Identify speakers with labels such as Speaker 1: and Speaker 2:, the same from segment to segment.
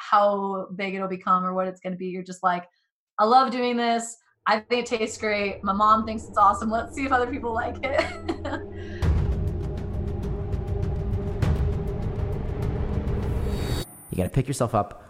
Speaker 1: how big it'll become or what it's going to be. You're just like, I love doing this. I think it tastes great. My mom thinks it's awesome. Let's see if other people like it.
Speaker 2: you got to pick yourself up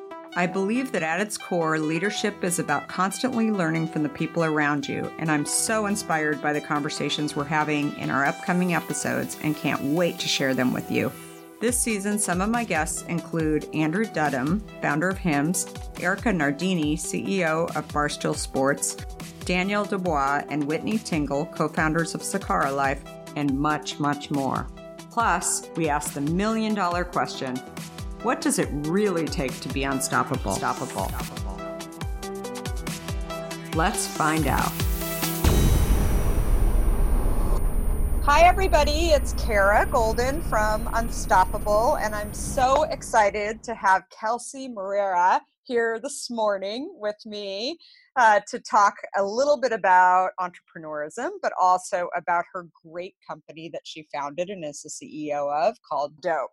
Speaker 3: I believe that at its core, leadership is about constantly learning from the people around you, and I'm so inspired by the conversations we're having in our upcoming episodes and can't wait to share them with you. This season, some of my guests include Andrew Dudum, founder of Hims, Erika Nardini, CEO of Barstool Sports, Danielle DuBoise and Whitney Tingle, co founders of Sakara Life, and much, much more. Plus, we ask the million dollar question what does it really take to be unstoppable? Unstoppable. Let's find out. Hi, everybody. It's Kara Goldin from Unstoppable, and I'm so excited to have Kelsey Moreira here this morning with me uh, to talk a little bit about entrepreneurism, but also about her great company that she founded and is the CEO of called Doughp.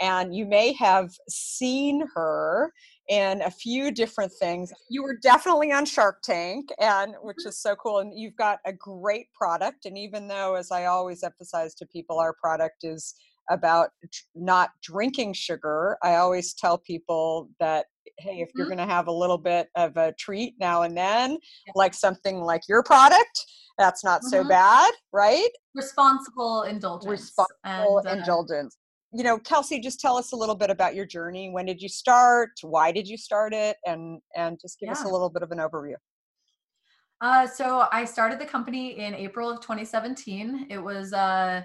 Speaker 3: And you may have seen her in a few different things. You were definitely on Shark Tank, and which mm-hmm. is so cool. And you've got a great product. And even though, as I always emphasize to people, our product is about not drinking sugar, I always tell people that hey, if you're mm-hmm. going to have a little bit of a treat now and then, yeah. like something like your product, that's not mm-hmm. so bad, right?
Speaker 1: Responsible indulgence.
Speaker 3: Responsible and, uh, indulgence you know kelsey just tell us a little bit about your journey. When did you start? Why did you start it? And and just give yeah. us a little bit of an overview.
Speaker 1: Uh, so i started the company in april of 2017 it was uh,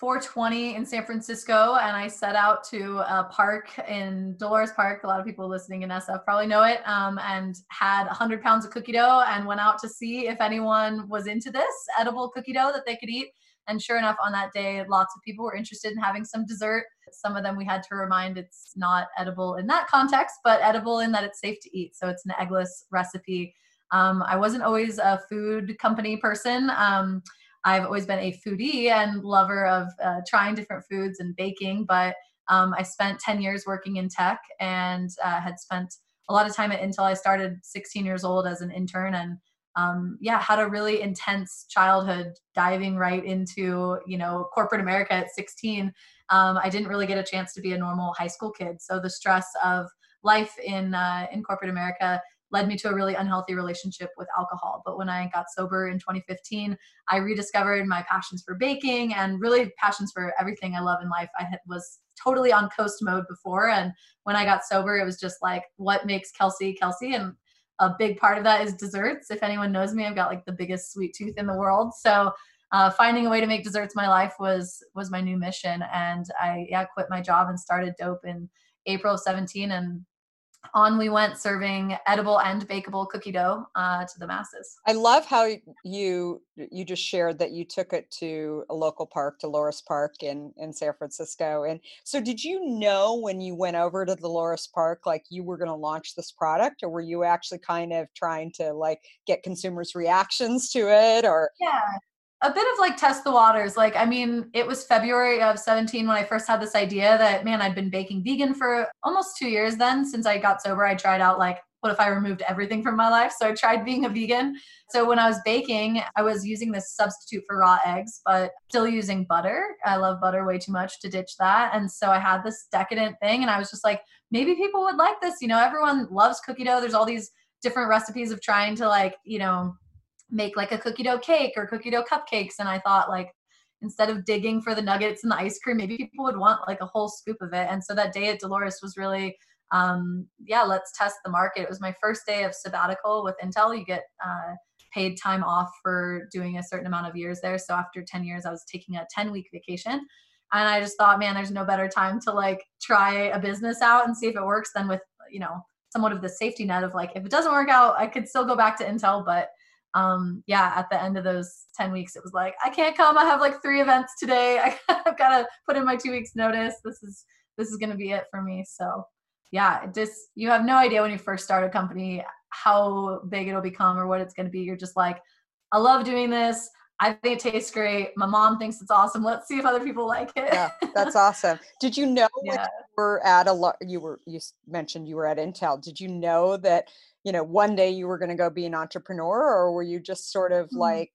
Speaker 1: 420 in san francisco and i set out to a park in dolores park. A lot of people listening in sf probably know it um, and had 100 pounds of cookie dough and went out to see if anyone was into this edible cookie dough that they could eat and sure enough, on that day, lots of people were interested in having some dessert. Some of them we had to remind it's not edible in that context, but edible in that it's safe to eat. So it's an eggless recipe. Um, I wasn't always a food company person. Um, I've always been a foodie and lover of uh, trying different foods and baking, but um, I spent 10 years working in tech and uh, had spent a lot of time at Intel. I started 16 years old as an intern and um, yeah, had a really intense childhood diving right into, you know, corporate America at 16. Um, I didn't really get a chance to be a normal high school kid. So the stress of life in, uh, in corporate America led me to a really unhealthy relationship with alcohol. But when I got sober in 2015, I rediscovered my passions for baking and really passions for everything I love in life. I was totally on coast mode before. And when I got sober, it was just like, what makes Kelsey Kelsey? And a big part of that is desserts. If anyone knows me, I've got like the biggest sweet tooth in the world. So uh, finding a way to make desserts my life was was my new mission. And I yeah quit my job and started Doughp in April of 17 and on we went serving edible and bakeable cookie dough uh, to the masses.
Speaker 3: I love how you you just shared that you took it to a local park, Dolores Park in in San Francisco. And so, did you know when you went over to Dolores Park, like you were going to launch this product, or were you actually kind of trying to like get consumers' reactions to it, or
Speaker 1: yeah? A bit of like test the waters. Like, I mean, it was February of 17 when I first had this idea that, man, I'd been baking vegan for almost two years then. Since I got sober, I tried out like, what if I removed everything from my life? So I tried being a vegan. So when I was baking, I was using this substitute for raw eggs, but still using butter. I love butter way too much to ditch that. And so I had this decadent thing, and I was just like, maybe people would like this. You know, everyone loves cookie dough. There's all these different recipes of trying to like, you know, make like a cookie dough cake or cookie dough cupcakes and i thought like instead of digging for the nuggets and the ice cream maybe people would want like a whole scoop of it. And so that day at dolores was really um yeah let's test the market. It was my first day of sabbatical with intel. You get uh paid time off for doing a certain amount of years there. So after 10 years i was taking a 10 week vacation. And i just thought man there's no better time to like try a business out and see if it works than with you know somewhat of the safety net of like if it doesn't work out i could still go back to intel but um, yeah, at the end of those 10 weeks, it was like, I can't come. I have like three events today. I've got to put in my two weeks notice. This is, this is going to be it for me. So yeah, just, you have no idea when you first start a company, how big it'll become or what it's going to be. You're just like, I love doing this. I think it tastes great. My mom thinks it's awesome. Let's see if other people like it.
Speaker 3: yeah, that's awesome. Did you know yeah. you were at a lot? You were you mentioned you were at Intel. Did you know that you know one day you were going to go be an entrepreneur or were you just sort of mm-hmm. like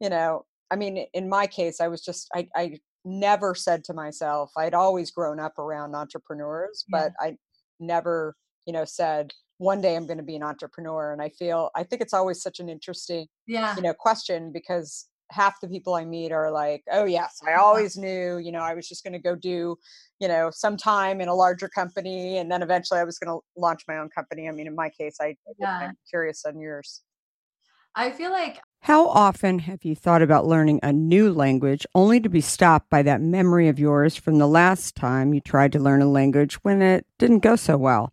Speaker 3: you know i mean in my case i was just i i never said to myself i'd always grown up around entrepreneurs yeah. but i never you know said one day i'm going to be an entrepreneur and i feel i think it's always such an interesting
Speaker 1: yeah
Speaker 3: you know question because half the people I meet are like, oh, yes, I mm-hmm. always knew, you know, I was just going to go do, you know, some time in a larger company. And then eventually I was going to launch my own company. I mean, in my case, I, yeah. I'm curious on yours.
Speaker 1: I feel like.
Speaker 3: How often have you thought about learning a new language only to be stopped by that memory of yours from the last time you tried to learn a language when it didn't go so well?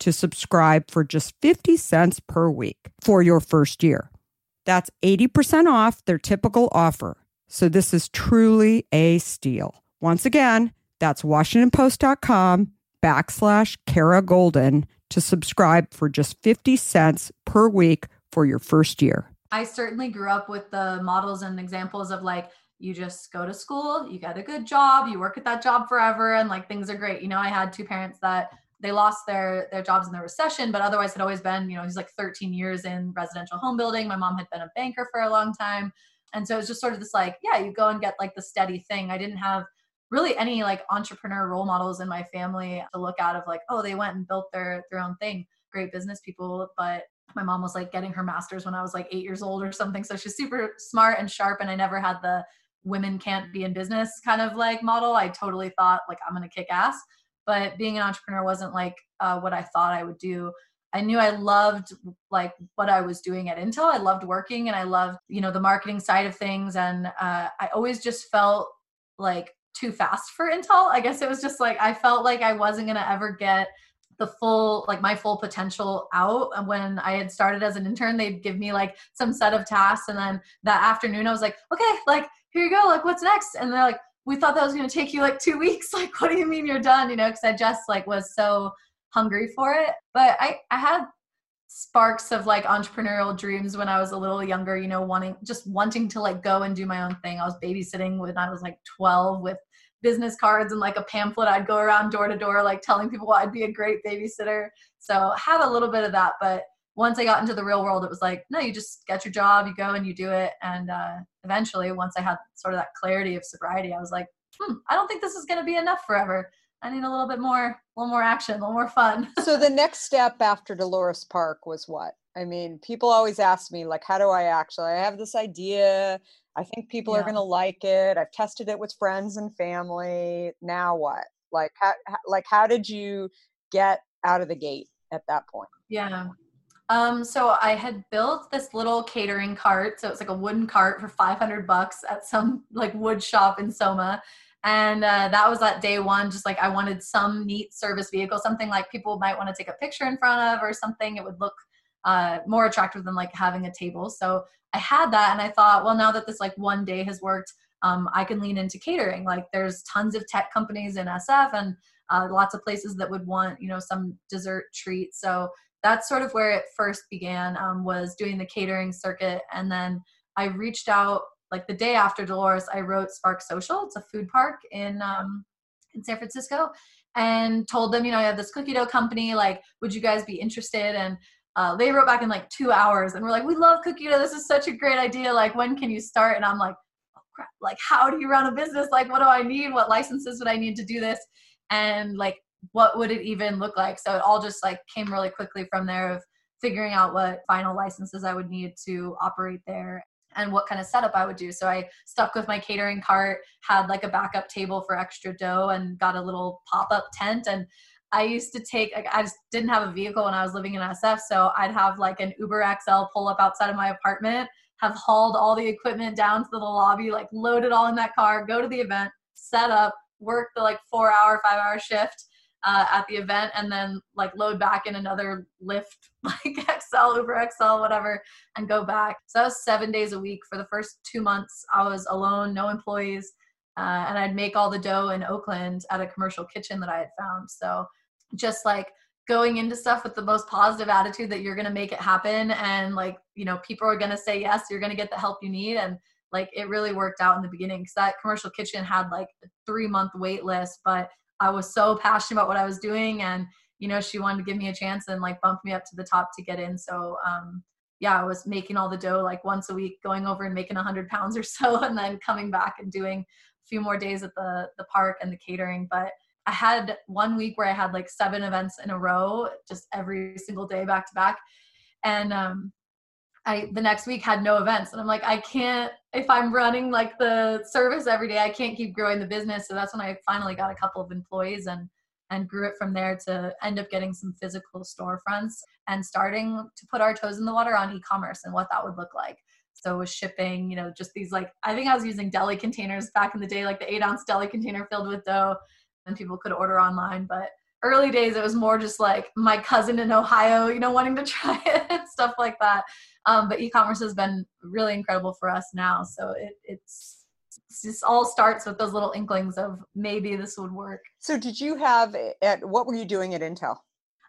Speaker 3: to subscribe for just 50 cents per week for your first year. That's 80% off their typical offer. So this is truly a steal. Once again, that's WashingtonPost.com backslash Kara Goldin to subscribe for just 50 cents per week for your first year.
Speaker 1: I certainly grew up with the models and examples of like, you just go to school, you get a good job, you work at that job forever, and like things are great. You know, I had two parents that they lost their their jobs in the recession, but otherwise had always been, you know, he's like 13 years in residential home building. My mom had been a banker for a long time. And so it was just sort of this like, yeah, you go and get like the steady thing. I didn't have really any like entrepreneur role models in my family to look out of like, oh, they went and built their their own thing. Great business people, but my mom was like getting her master's when I was like eight years old or something. So she's super smart and sharp. And I never had the women can't be in business kind of like model. I totally thought like I'm gonna kick ass but being an entrepreneur wasn't like uh, what I thought I would do. I knew I loved like what I was doing at Intel. I loved working and I loved, you know, the marketing side of things. And uh, I always just felt like too fast for Intel. I guess it was just like I felt like I wasn't going to ever get the full like my full potential out and when i had started as an intern they'd give me like some set of tasks and then that afternoon i was like okay like here you go like what's next and they're like we thought that was going to take you like two weeks. Like, what do you mean you're done? You know, because I just like was so hungry for it. But I, I had sparks of like entrepreneurial dreams when I was a little younger, you know, wanting just wanting to like go and do my own thing. I was babysitting when I was like 12 with business cards and like a pamphlet. I'd go around door to door, like telling people I'd be a great babysitter. So had a little bit of that, but once I got into the real world, it was like, no, you just get your job, you go and you do it. And uh, eventually, once I had sort of that clarity of sobriety, I was like, hmm, I don't think this is going to be enough forever. I need a little bit more, a little more action, a little more fun.
Speaker 3: so the next step after Dolores Park was what? I mean, people always ask me, like, how do I actually? I have this idea. I think people yeah. are going to like it. I've tested it with friends and family. Now what? Like, how, like, how did you get out of the gate at that point?
Speaker 1: Yeah. Um, so I had built this little catering cart. So it's like a wooden cart for 500 bucks at some like wood shop in Soma. And uh, that was at day one, just like I wanted some neat service vehicle, something like people might want to take a picture in front of or something. It would look uh, more attractive than like having a table. So I had that and I thought, well, now that this like one day has worked, um, I can lean into catering. Like there's tons of tech companies in SF and uh, lots of places that would want, you know, some dessert treat. So that's sort of where it first began um, was doing the catering circuit. And then I reached out like the day after Dolores, I wrote Spark Social. It's a food park in, um, in San Francisco and told them, you know, I have this cookie dough company. Like, would you guys be interested? And uh, they wrote back in like two hours and we're like, we love cookie dough. This is such a great idea. Like, when can you start? And I'm like, oh, crap. Like, how do you run a business? Like, what do I need? What licenses would I need to do this? And like, what would it even look like? So it all just like came really quickly from there of figuring out what final licenses I would need to operate there and what kind of setup I would do. So I stuck with my catering cart, had like a backup table for extra dough, and got a little pop up tent. And I used to take, like, I just didn't have a vehicle when I was living in SF. So I'd have like an Uber XL pull up outside of my apartment, have hauled all the equipment down to the lobby, like load it all in that car, go to the event, set up, work the like four hour, five hour shift uh, at the event and then like load back in another Lyft like XL uber xl whatever and go back. So that was seven days a week. For the first two months i was alone no employees uh, and i'd make all the dough in oakland at a commercial kitchen that i had found. So just like going into stuff with the most positive attitude that you're going to make it happen and like you know people are going to say yes you're going to get the help you need and like it really worked out in the beginning. Because that commercial kitchen had like a three month wait list but I was so passionate about what I was doing and you know she wanted to give me a chance and like bump me up to the top to get in. So um yeah I was making all the dough like once a week going over and making a hundred pounds or so and then coming back and doing a few more days at the the park and the catering. But I had one week where I had like seven events in a row just every single day back to back. And um I the next week had no events. And I'm like I can't if I'm running like the service every day I can't keep growing the business. So that's when I finally got a couple of employees and and grew it from there to end up getting some physical storefronts and starting to put our toes in the water on e-commerce and what that would look like. So with shipping you know just these like I think I was using deli containers back in the day like the eight ounce deli container filled with dough and people could order online but early days it was more just like my cousin in ohio you know wanting to try it and stuff like that um, but e-commerce has been really incredible for us now. So it, it's, it's just all starts with those little inklings of maybe this would work.
Speaker 3: So did you have at what were you doing at Intel?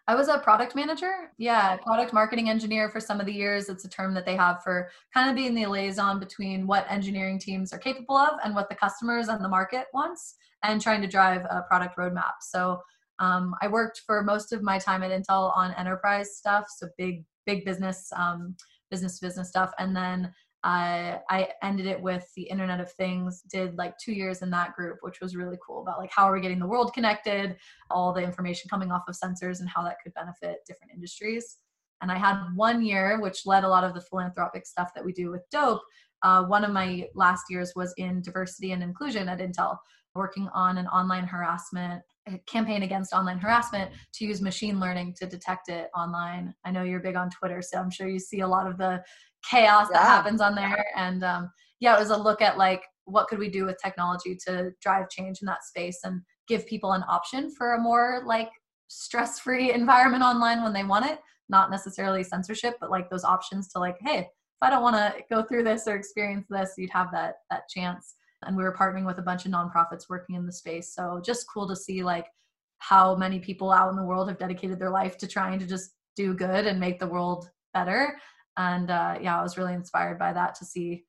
Speaker 1: I was a product manager. Yeah, product marketing engineer for some of the years. It's a term that they have for kind of being the liaison between what engineering teams are capable of and what the customers and the market wants, and trying to drive a product roadmap. So um, I worked for most of my time at Intel on enterprise stuff, so big big business um, business to business stuff. And then I, I ended it with the Internet of Things, did like two years in that group, which was really cool about like how are we getting the world connected, all the information coming off of sensors and how that could benefit different industries. And I had one year, which led a lot of the philanthropic stuff that we do with Doughp. Uh, one of my last years was in diversity and inclusion at Intel, working on an online harassment campaign against online harassment to use machine learning to detect it online. I know you're big on Twitter, so I'm sure you see a lot of the chaos yeah. that happens on there. And um, yeah, it was a look at like what could we do with technology to drive change in that space and give people an option for a more like stress-free environment online when they want it, not necessarily censorship, but like those options to like, hey, if I don't want to go through this or experience this, you'd have that that chance and we were partnering with a bunch of nonprofits working in the space. So just cool to see like how many people out in the world have dedicated their life to trying to just do good and make the world better. And uh, yeah i was really inspired by that to see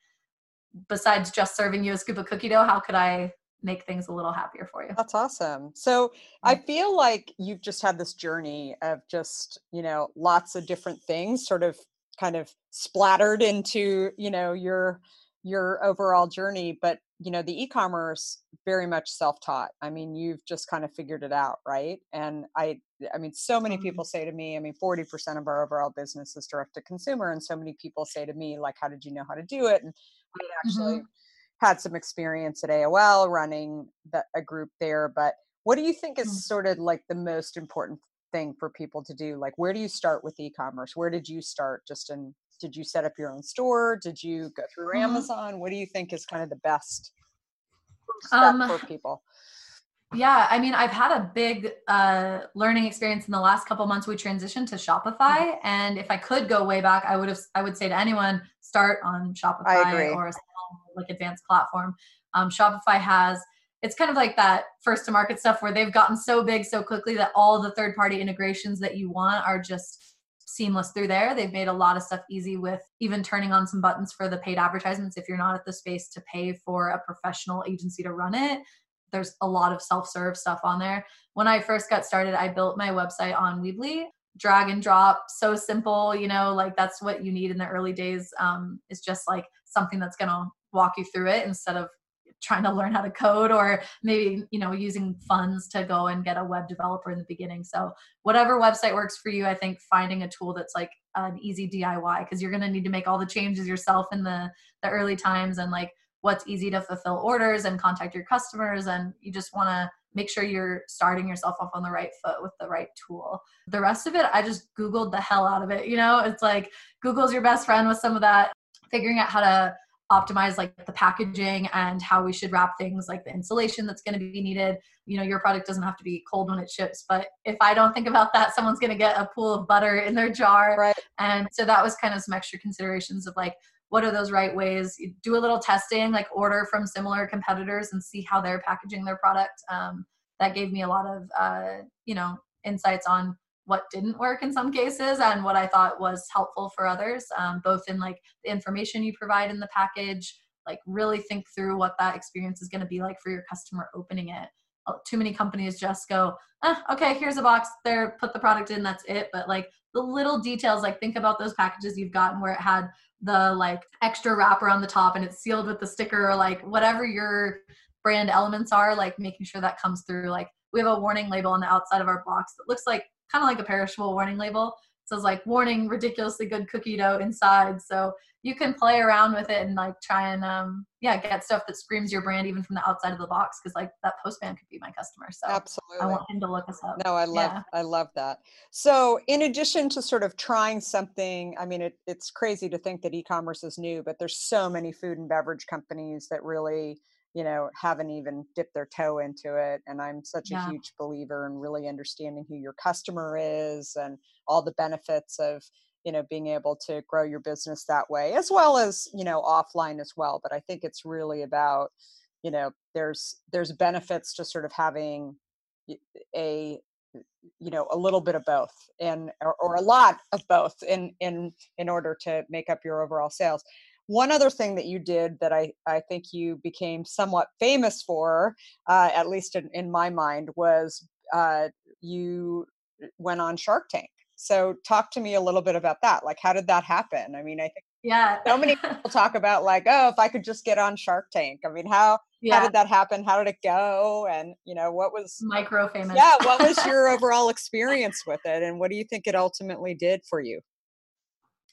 Speaker 1: besides just serving you a scoop of cookie dough how could i make things a little happier for you?
Speaker 3: That's awesome. So i feel like you've just had this journey of just you know lots of different things sort of kind of splattered into you know your your overall journey, but you know, the e-commerce very much self-taught. I mean, you've just kind of figured it out, right? And I I mean, so many people say to me, I mean, 40% of our overall business is direct to consumer and so many people say to me like how did you know how to do it? And I actually mm-hmm. had some experience at AOL running the, a group there, but what do you think is mm-hmm. sort of like the most important thing for people to do? Like where do you start with e-commerce? Where did you start just in did you set up your own store? Did you go through mm-hmm. amazon? What do you think is kind of the best um, for people?
Speaker 1: yeah i mean i've had a big uh, learning experience in the last couple months. We transitioned to shopify mm-hmm. and if i could go way back i would have i would say to anyone start on shopify or a like advanced platform. Um, shopify has it's kind of like that first to market stuff where they've gotten so big so quickly that all the third party integrations that you want are just seamless through there. They've made a lot of stuff easy with even turning on some buttons for the paid advertisements if you're not at the space to pay for a professional agency to run it. There's a lot of self-serve stuff on there. When I first got started, I built my website on Weebly, drag and drop, so simple, you know, like that's what you need in the early days. Um, is just like something that's gonna walk you through it instead of trying to learn how to code or maybe you know using funds to go and get a web developer in the beginning. So whatever website works for you i think finding a tool that's like an easy diy because you're going to need to make all the changes yourself in the the early times and like what's easy to fulfill orders and contact your customers. And you just want to make sure you're starting yourself off on the right foot with the right tool. The rest of it i just googled the hell out of it you know? It's like google's your best friend with some of that figuring out how to optimize like the packaging and how we should wrap things like the insulation that's going to be needed. You know your product doesn't have to be cold when it ships but if i don't think about that someone's going to get a pool of butter in their jar.
Speaker 3: Right.
Speaker 1: and so that was kind of some extra considerations of like what are those right ways? You do a little testing like order from similar competitors and see how they're packaging their product. Um, that gave me a lot of uh, you know insights on what didn't work in some cases and what I thought was helpful for others, um, both in like the information you provide in the package, like really think through what that experience is going to be like for your customer opening it. Uh, too many companies just go, eh, okay, here's a box there, put the product in, that's it. But like the little details, like think about those packages you've gotten where it had the like extra wrapper on the top and it's sealed with the sticker or like whatever your brand elements are, like making sure that comes through. Like we have a warning label on the outside of our box that looks like kind of like a perishable warning label. So it's like warning ridiculously good cookie dough inside. So you can play around with it and like try and um yeah get stuff that screams your brand even from the outside of the box because like that postman could be my customer so
Speaker 3: absolutely
Speaker 1: i want him to look us up
Speaker 3: no i love yeah. i love that so in addition to sort of trying something i mean it, it's crazy to think that e-commerce is new but there's so many food and beverage companies that really you know haven't even dipped their toe into it and i'm such yeah. a huge believer in really understanding who your customer is and all the benefits of you know being able to grow your business that way as well as you know offline as well but i think it's really about you know there's there's benefits to sort of having a you know a little bit of both and or, or a lot of both in in in order to make up your overall sales one other thing that you did that I, I think you became somewhat famous for, uh, at least in, in, my mind, was uh, you went on Shark Tank. So talk to me a little bit about that. Like, how did that happen? I mean, I think
Speaker 1: yeah,
Speaker 3: so many people talk about like, oh, if I could just get on Shark Tank. I mean, how yeah. how did that happen? How did it go? And you know, what was
Speaker 1: micro famous?
Speaker 3: Yeah, what was your overall experience with it, and what do you think it ultimately did for you?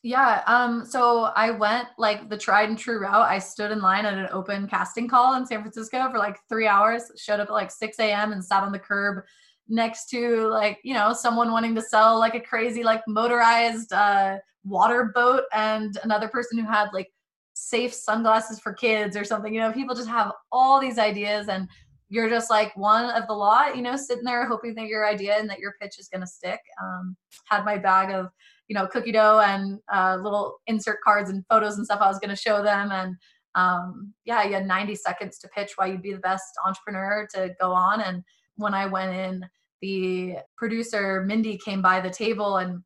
Speaker 1: Yeah. Um, so I went like the tried and true route. I stood in line at an open casting call in San Francisco for like three hours, showed up at like 6 a.m. and sat on the curb next to like, you know, someone wanting to sell like a crazy, like motorized uh, water boat and another person who had like safe sunglasses for kids or something. You know, people just have all these ideas and you're just like one of the lot, you know, sitting there hoping that your idea and that your pitch is going to stick. Um, had my bag of you know cookie dough and uh, little insert cards and photos and stuff I was going to show them. And um, yeah you had 90 seconds to pitch why you'd be the best entrepreneur to go on. And when I went in the producer Mindy came by the table and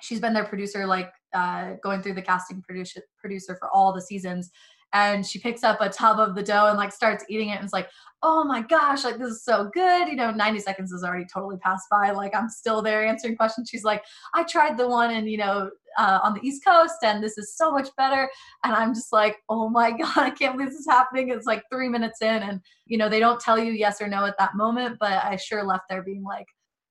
Speaker 1: she's been their producer like uh, going through the casting producer producer for all the seasons and she picks up a tub of the dough and like starts eating it and it's like oh my gosh like this is so good. You know 90 seconds has already totally passed by like i'm still there answering questions. She's like i tried the one and you know uh, on the east coast and this is so much better. And i'm just like oh my god i can't believe this is happening. It's like three minutes in and you know they don't tell you yes or no at that moment but i sure left there being like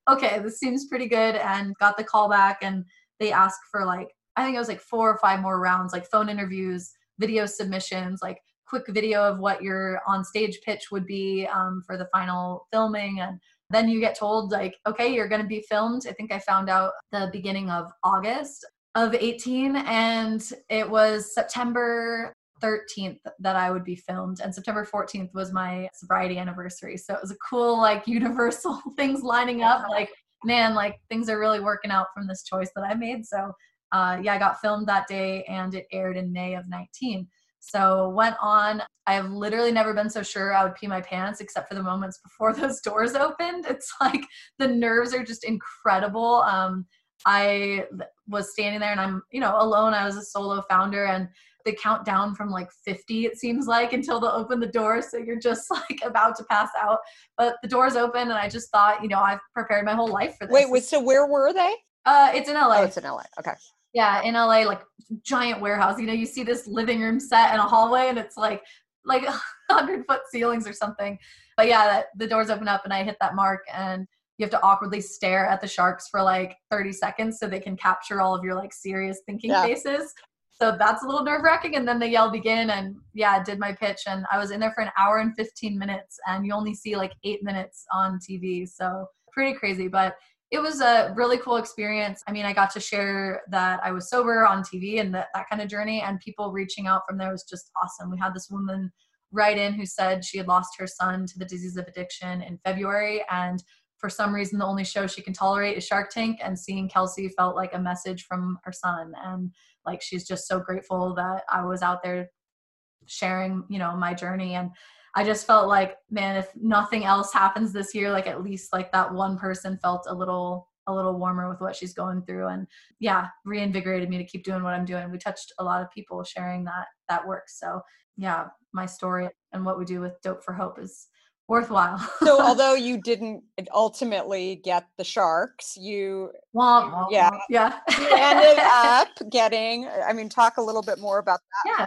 Speaker 1: okay this seems pretty good and got the call back and they asked for like i think it was like four or five more rounds like phone interviews video submissions, like quick video of what your on stage pitch would be um, for the final filming and then you get told like okay you're going to be filmed i think i found out the beginning of august of 18 and it was september 13th that i would be filmed and september 14th was my sobriety anniversary so it was a cool like universal things lining up like man like things are really working out from this choice that i made so uh, yeah, I got filmed that day and it aired in May of 19. So went on. I've literally never been so sure I would pee my pants except for the moments before those doors opened. It's like the nerves are just incredible. Um, I was standing there and I'm, you know, alone. I was a solo founder and the countdown from like 50 it seems like until they'll open the door so you're just like about to pass out but the doors open and i just thought you know i've prepared my whole life for this
Speaker 3: wait wait so where were they
Speaker 1: uh it's in la
Speaker 3: oh it's in la okay
Speaker 1: yeah, in LA, like giant warehouse. You know, you see this living room set in a hallway, and it's like like hundred foot ceilings or something. But yeah, that, the doors open up, and I hit that mark, and you have to awkwardly stare at the sharks for like 30 seconds so they can capture all of your like serious thinking yeah. faces. So that's a little nerve wracking. And then the yell begin, and yeah, I did my pitch, and I was in there for an hour and 15 minutes, and you only see like eight minutes on TV. So pretty crazy, but it was a really cool experience. I mean, I got to share that I was sober on TV and that, that kind of journey, and people reaching out from there was just awesome. We had this woman write in who said she had lost her son to the disease of addiction in February, and for some reason, the only show she can tolerate is Shark Tank, and seeing Kelsey felt like a message from her son, and like she's just so grateful that I was out there sharing, you know, my journey and I just felt like, man, if nothing else happens this year, like at least like that one person felt a little a little warmer with what she's going through. And yeah reinvigorated me to keep doing what i'm doing. We touched a lot of people sharing that that work. So yeah my story and what we do with Doughp for hope is worthwhile.
Speaker 3: So although you didn't ultimately get the sharks you
Speaker 1: well
Speaker 3: yeah.
Speaker 1: yeah.
Speaker 3: You ended up getting i mean talk a little bit more about that.
Speaker 1: Yeah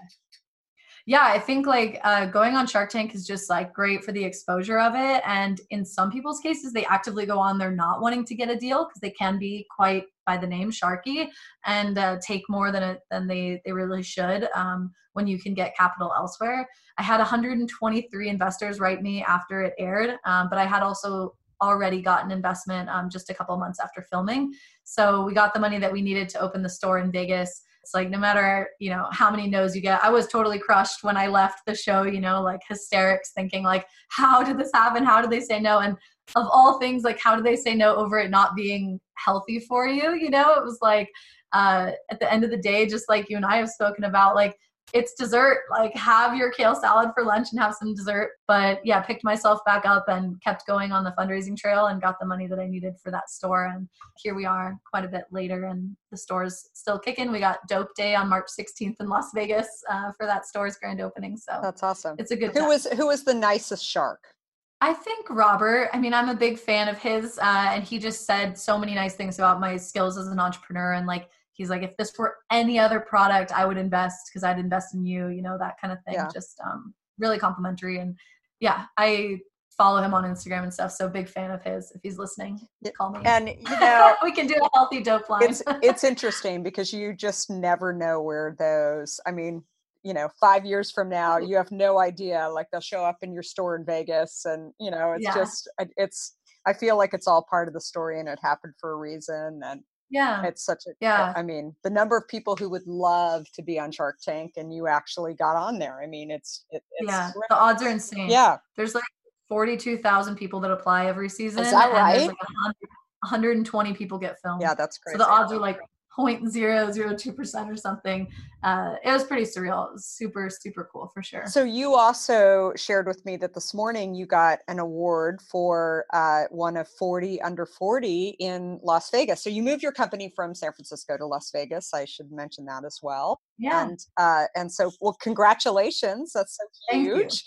Speaker 1: yeah, I think like uh, going on Shark Tank is just like great for the exposure of it. And in some people's cases, they actively go on, they're not wanting to get a deal because they can be quite by the name Sharky and uh, take more than it, than they, they really should um, when you can get capital elsewhere. I had 123 investors write me after it aired, um, but I had also already gotten investment um, just a couple months after filming. So we got the money that we needed to open the store in Vegas. It's like no matter, you know, how many no's you get. I was totally crushed when I left the show, you know, like hysterics thinking like, how did this happen? How did they say no? And of all things, like how do they say no over it not being healthy for you? You know, it was like uh, at the end of the day, just like you and I have spoken about, like it's dessert. Like have your kale salad for lunch and have some dessert. But yeah, picked myself back up and kept going on the fundraising trail and got the money that I needed for that store. And here we are quite a bit later and the store's still kicking. We got Doughp Day on March 16th in Las Vegas uh, for that store's grand opening. So
Speaker 3: that's awesome.
Speaker 1: It's a good
Speaker 3: Who
Speaker 1: time.
Speaker 3: was who was the nicest shark?
Speaker 1: I think Robert, I mean, I'm a big fan of his, uh, and he just said so many nice things about my skills as an entrepreneur and like he's like if this were any other product i would invest because i'd invest in you you know that kind of thing yeah. just um, really complimentary. And yeah i follow him on instagram and stuff so big fan of his. If he's listening call me.
Speaker 3: And you know
Speaker 1: we can do a healthy Doughp line.
Speaker 3: it's, it's interesting because you just never know where those i mean you know five years from now you have no idea like they'll show up in your store in vegas and you know it's yeah. just it's i feel like it's all part of the story and it happened for a reason and
Speaker 1: yeah.
Speaker 3: It's such a yeah. I mean the number of people who would love to be on shark tank and you actually got on there i mean it's, it, it's
Speaker 1: yeah the odds are insane.
Speaker 3: Yeah.
Speaker 1: There's like 42,000 people that apply every season
Speaker 3: is that right?
Speaker 1: like 120 people get filmed.
Speaker 3: yeah that's great
Speaker 1: so the odds are like 0.002% or something. Uh, it was pretty surreal. Was super, super cool for sure.
Speaker 3: So you also shared with me that this morning you got an award for uh, one of 40 under 40 in Las Vegas. So you moved your company from San Francisco to Las Vegas. I should mention that as well.
Speaker 1: Yeah.
Speaker 3: And uh, and so well, congratulations. That's so huge.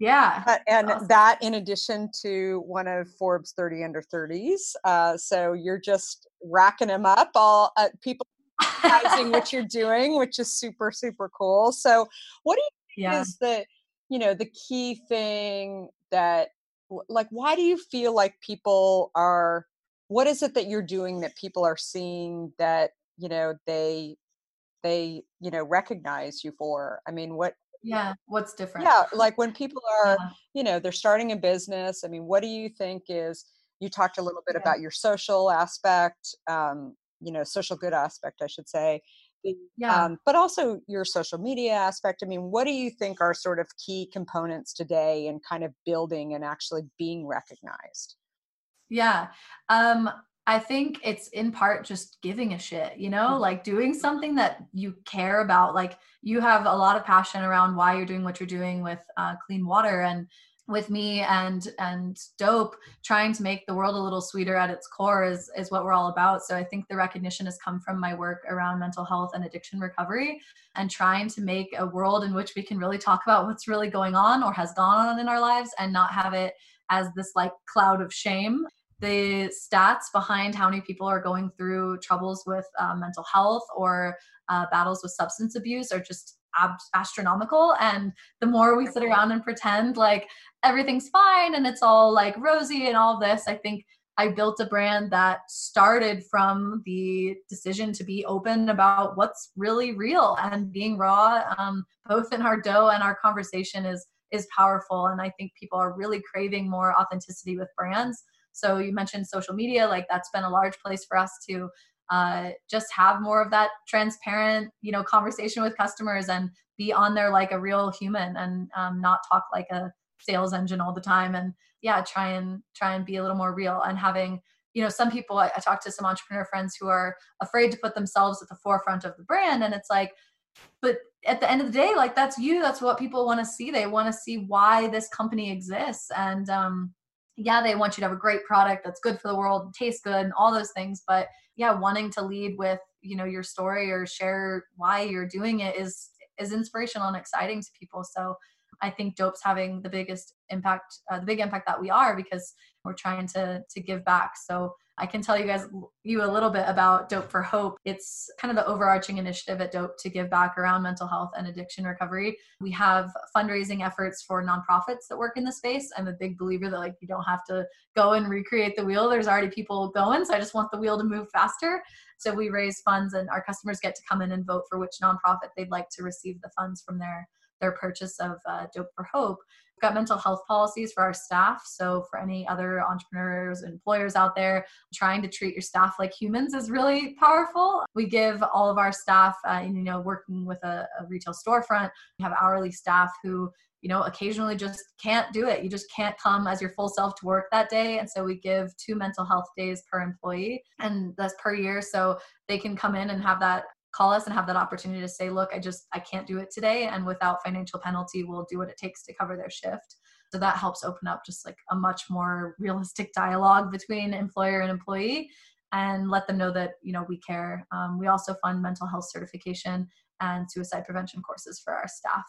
Speaker 1: Yeah.
Speaker 3: Uh, and
Speaker 1: awesome.
Speaker 3: that in addition to one of Forbes 30 under 30s. Uh, so you're just racking them up. All uh, people recognizing what you're doing, which is super super cool. So what do you think
Speaker 1: yeah.
Speaker 3: is the you know the key thing that like why do you feel like people are what is it that you're doing that people are seeing that you know they they you know recognize you for i mean what
Speaker 1: Yeah. What's different?
Speaker 3: yeah like when people are
Speaker 1: Yeah.
Speaker 3: you know they're starting a business i mean what do you think is you talked a little bit
Speaker 1: Yeah.
Speaker 3: about your social aspect um you know social good aspect i should say
Speaker 1: Yeah.
Speaker 3: um, but also your social media aspect i mean what do you think are sort of key components today in kind of building and actually being recognized
Speaker 1: Yeah. Um, I think it's in part just giving a shit, you know,
Speaker 3: Mhm.
Speaker 1: like doing something that you care about. Like you have a lot of passion around why you're doing what you're doing with uh, clean water and with me and and Doughp trying to make the world a little sweeter at its core is is what we're all about so i think the recognition has come from my work around mental health and addiction recovery and trying to make a world in which we can really talk about what's really going on or has gone on in our lives and not have it as this like cloud of shame the stats behind how many people are going through troubles with uh, mental health or uh, battles with substance abuse are just ab- astronomical. And the more we sit around and pretend like everything's fine and it's all like rosy and all this i think i built a brand that started from the decision to be open about what's really real. And being raw um, both in our dough and our conversation is is powerful. And i think people are really craving more authenticity with brands so you mentioned social media like that's been a large place for us to uh, just have more of that transparent you know conversation with customers and be on there like a real human and um, not talk like a sales engine all the time and yeah try and try and be a little more real and having you know some people I, I talk to some entrepreneur friends who are afraid to put themselves at the forefront of the brand and it's like but at the end of the day like that's you that's what people want to see. They want to see why this company exists and um yeah they want you to have a great product that's good for the world tastes good and all those things but yeah wanting to lead with you know your story or share why you're doing it is is inspirational and exciting to people. So i think Doughp's having the biggest impact uh, the big impact that we are because we're trying to to give back. So i can tell you guys you a little bit about Doughp for hope. It's kind of the overarching initiative at Doughp to give back around mental health and addiction recovery. We have fundraising efforts for nonprofits that work in the space. I'm a big believer that like you don't have to go and recreate the wheel. There's already people going so i just want the wheel to move faster. So we raise funds and our customers get to come in and vote for which nonprofit they'd like to receive the funds from their their purchase of uh, Doughp for hope We've got mental health policies for our staff. So for any other entrepreneurs employers out there trying to treat your staff like humans is really powerful. We give all of our staff uh, you know working with a, a retail storefront we have hourly staff who you know occasionally just can't do it. You just can't come as your full self to work that day. And so we give two mental health days per employee and that's per year. So they can come in and have that call us and have that opportunity to say look i just i can't do it today and without financial penalty we'll do what it takes to cover their shift. So that helps open up just like a much more realistic dialogue between employer and employee and let them know that you know we care. Um, we also fund mental health certification and suicide prevention courses for our staff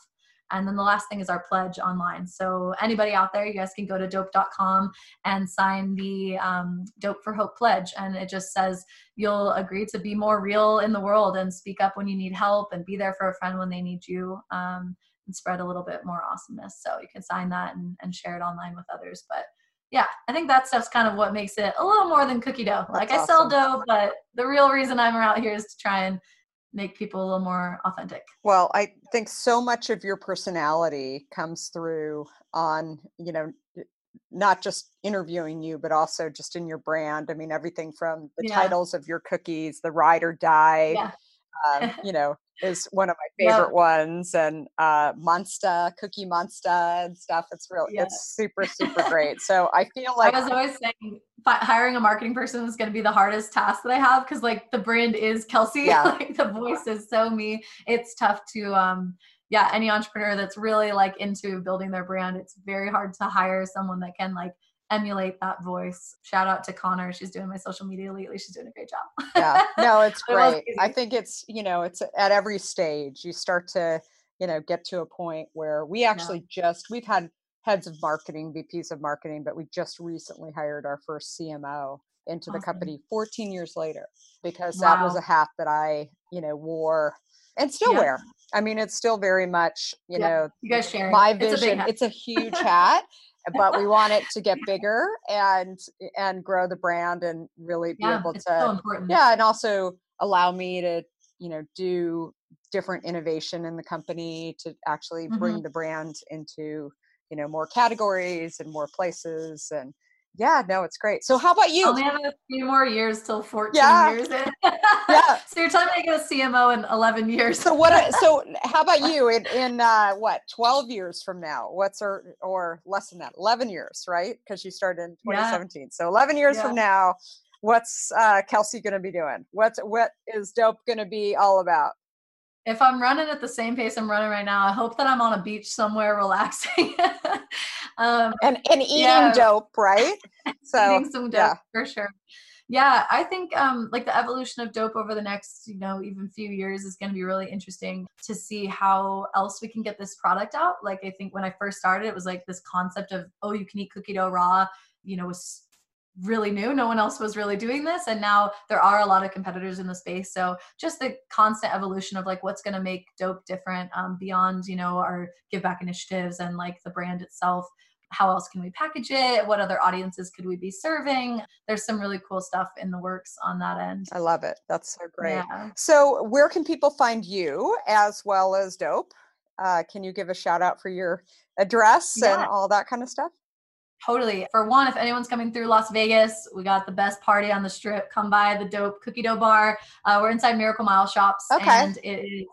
Speaker 1: and then the last thing is our pledge online. So anybody out there, you guys can go to doughp.com and sign the um, Doughp for Hope pledge. And it just says you'll agree to be more real in the world and speak up when you need help and be there for a friend when they need you um, and spread a little bit more awesomeness. So you can sign that and, and share it online with others. But yeah, I think that stuff's kind of what makes it a little more than cookie dough. Like
Speaker 3: That's
Speaker 1: I sell dough, but the real reason I'm around here is to try and make people a little more authentic.
Speaker 3: Well, I think so much of your personality comes through on, you know, not just interviewing you, but also just in your brand. I mean, everything from the
Speaker 1: Yeah.
Speaker 3: titles of your cookies, the ride or die,
Speaker 1: Yeah.
Speaker 3: um, you know, is one of my favorite ones, and uh, Monster, Cookie Monster, and stuff. It's real,
Speaker 1: Yeah.
Speaker 3: it's super, super great. So I feel like I
Speaker 1: was always saying hiring a marketing person was going to be the hardest task that I have because like the brand is Kelsey,
Speaker 3: Yeah.
Speaker 1: like the voice is so me. It's tough to um yeah, any entrepreneur that's really like into building their brand, it's very hard to hire someone that can like emulate that voice. Shout out to Connor. She's doing my social media lately. She's doing a great job.
Speaker 3: yeah. No, it's great.
Speaker 1: easy.
Speaker 3: I think it's, you know, it's at every stage you start to, you know, get to a point where we actually just we've had heads of marketing, VPs of marketing, but we just recently hired our first CMO into the company 14 years later because that was a hat that I, you know, wore and still
Speaker 1: Yeah.
Speaker 3: wear. I mean, it's still very much, you
Speaker 1: Yeah.
Speaker 3: know,
Speaker 1: You guys share.
Speaker 3: my
Speaker 1: It's a
Speaker 3: vision it's a huge hat but we want it to get bigger and and grow the brand and really be
Speaker 1: yeah,
Speaker 3: able to
Speaker 1: so
Speaker 3: yeah and also allow me to you know do different innovation in the company to actually
Speaker 1: Mm-hmm.
Speaker 3: bring the brand into you know more categories and more places and yeah no it's great so how about you
Speaker 1: Only have a few more years till 14
Speaker 3: Yeah.
Speaker 1: years in.
Speaker 3: Yeah.
Speaker 1: so you're telling me i get a CMO in 11 years.
Speaker 3: so what so how about you in in uh what 12 years from now what's or or less than that 11 years right because you started in
Speaker 1: Yeah.
Speaker 3: 2017 so 11 years from now what's uh kelsey going to be doing what's what is Doughp going to be all about
Speaker 1: if I'm running at the same pace I'm running right now, I hope that I'm on a beach somewhere relaxing. um,
Speaker 3: and and eating
Speaker 1: Yeah.
Speaker 3: dope right so
Speaker 1: eating some dope
Speaker 3: yeah.
Speaker 1: for sure. Yeah, I think um, like the evolution of Doughp over the next, you know, even few years is going to be really interesting to see how else we can get this product out. Like I think when I first started, it was like this concept of oh, you can eat cookie dough raw, you know, was really new. No one else was really doing this, and now there are a lot of competitors in the space. So just the constant evolution of like what's going to make Doughp different um, beyond you know our give back initiatives and like the brand itself. How else can we package it? What other audiences could we be serving? There's some really cool stuff in the works on that end.
Speaker 3: I love it. That's so great.
Speaker 1: Yeah.
Speaker 3: so where can people find you as well as Doughp? Uh, can you give a shout out for your address and all that kind of stuff
Speaker 1: totally. For one if anyone's coming through las vegas we got the best party on the strip. Come by the Doughp cookie dough bar. Uh, we're inside miracle mile shops
Speaker 3: Okay.
Speaker 1: and it is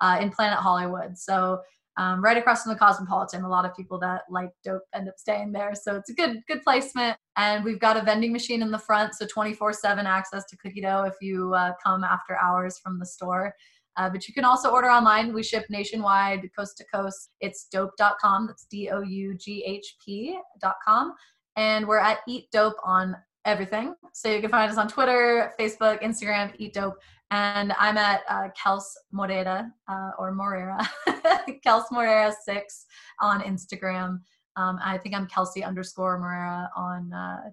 Speaker 1: uh, in planet hollywood. So um, right across from the cosmopolitan a lot of people that like Doughp end up staying there. So it's a good good placement. And we've got a vending machine in the front so 24 7 access to cookie dough if you uh, come after hours from the store uh, but you can also order online. We ship nationwide, coast to coast. It's doughp.com. That's D O U G H P.com. And we're at Eat Doughp on everything. So you can find us on Twitter, Facebook, Instagram, Eat Doughp. And I'm at uh, Kels Moreira uh, or Moreira, Kels Moreira 6 on Instagram. Um, I think I'm Kelsey underscore Moreira on uh,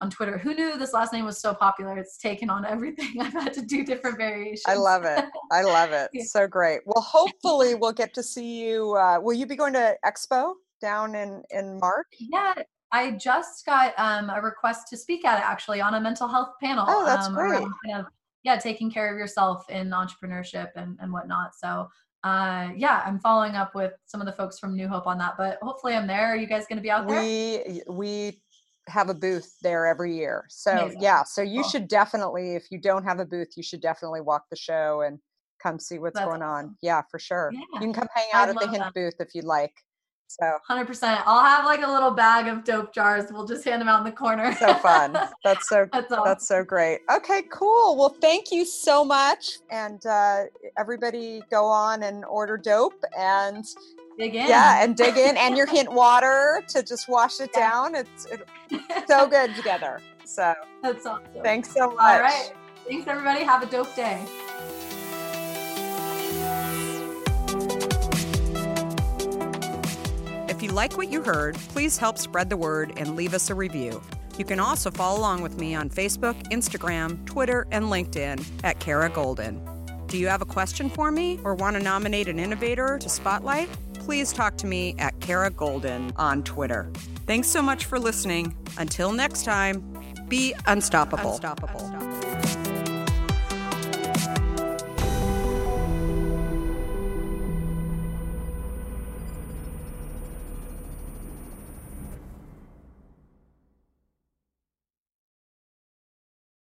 Speaker 1: on Twitter. Who knew this last name was so popular? It's taken on everything. I've had to do different variations.
Speaker 3: I love it. I love it.
Speaker 1: Yeah.
Speaker 3: So great. Well, hopefully we'll get to see you. Uh, will you be going to Expo down in in March?
Speaker 1: Yeah, I just got um, a request to speak at it actually on a mental health panel.
Speaker 3: Oh, that's
Speaker 1: um,
Speaker 3: great.
Speaker 1: around Kind of, yeah, taking care of yourself in entrepreneurship and, and whatnot. So, uh, yeah, I'm following up with some of the folks from New Hope on that. But hopefully, I'm there. Are you guys going to be out there?
Speaker 3: We we have a booth there every year. So
Speaker 1: Amazing.
Speaker 3: yeah, so you
Speaker 1: Cool.
Speaker 3: should definitely, if you don't have a booth, you should definitely walk the show and come see what's
Speaker 1: That's
Speaker 3: going on. Yeah, for sure.
Speaker 1: Yeah,
Speaker 3: You can come hang out
Speaker 1: I'd
Speaker 3: at the Hint booth if you'd like. So
Speaker 1: Hundred percent. I'll have like a little bag of Doughp jars. We'll just hand them out in the corner.
Speaker 3: so fun. That's so
Speaker 1: That's awesome.
Speaker 3: That's so great. Okay, cool. Well, thank you so much. And uh, everybody go on and order Doughp and
Speaker 1: Dig in.
Speaker 3: yeah, and dig in and your hint water to just wash it
Speaker 1: Yeah.
Speaker 3: down. It's, it's so good together. So
Speaker 1: That's awesome.
Speaker 3: thanks so much.
Speaker 1: All right. Thanks, everybody. Have a dope day.
Speaker 3: If you like what you heard, please help spread the word and leave us a review. You can also follow along with me on Facebook, Instagram, Twitter, and LinkedIn at Kara Goldin. Do you have a question for me or want to nominate an innovator to spotlight? Please talk to me at Kara Goldin on Twitter. Thanks so much for listening. Until next time, be unstoppable. unstoppable.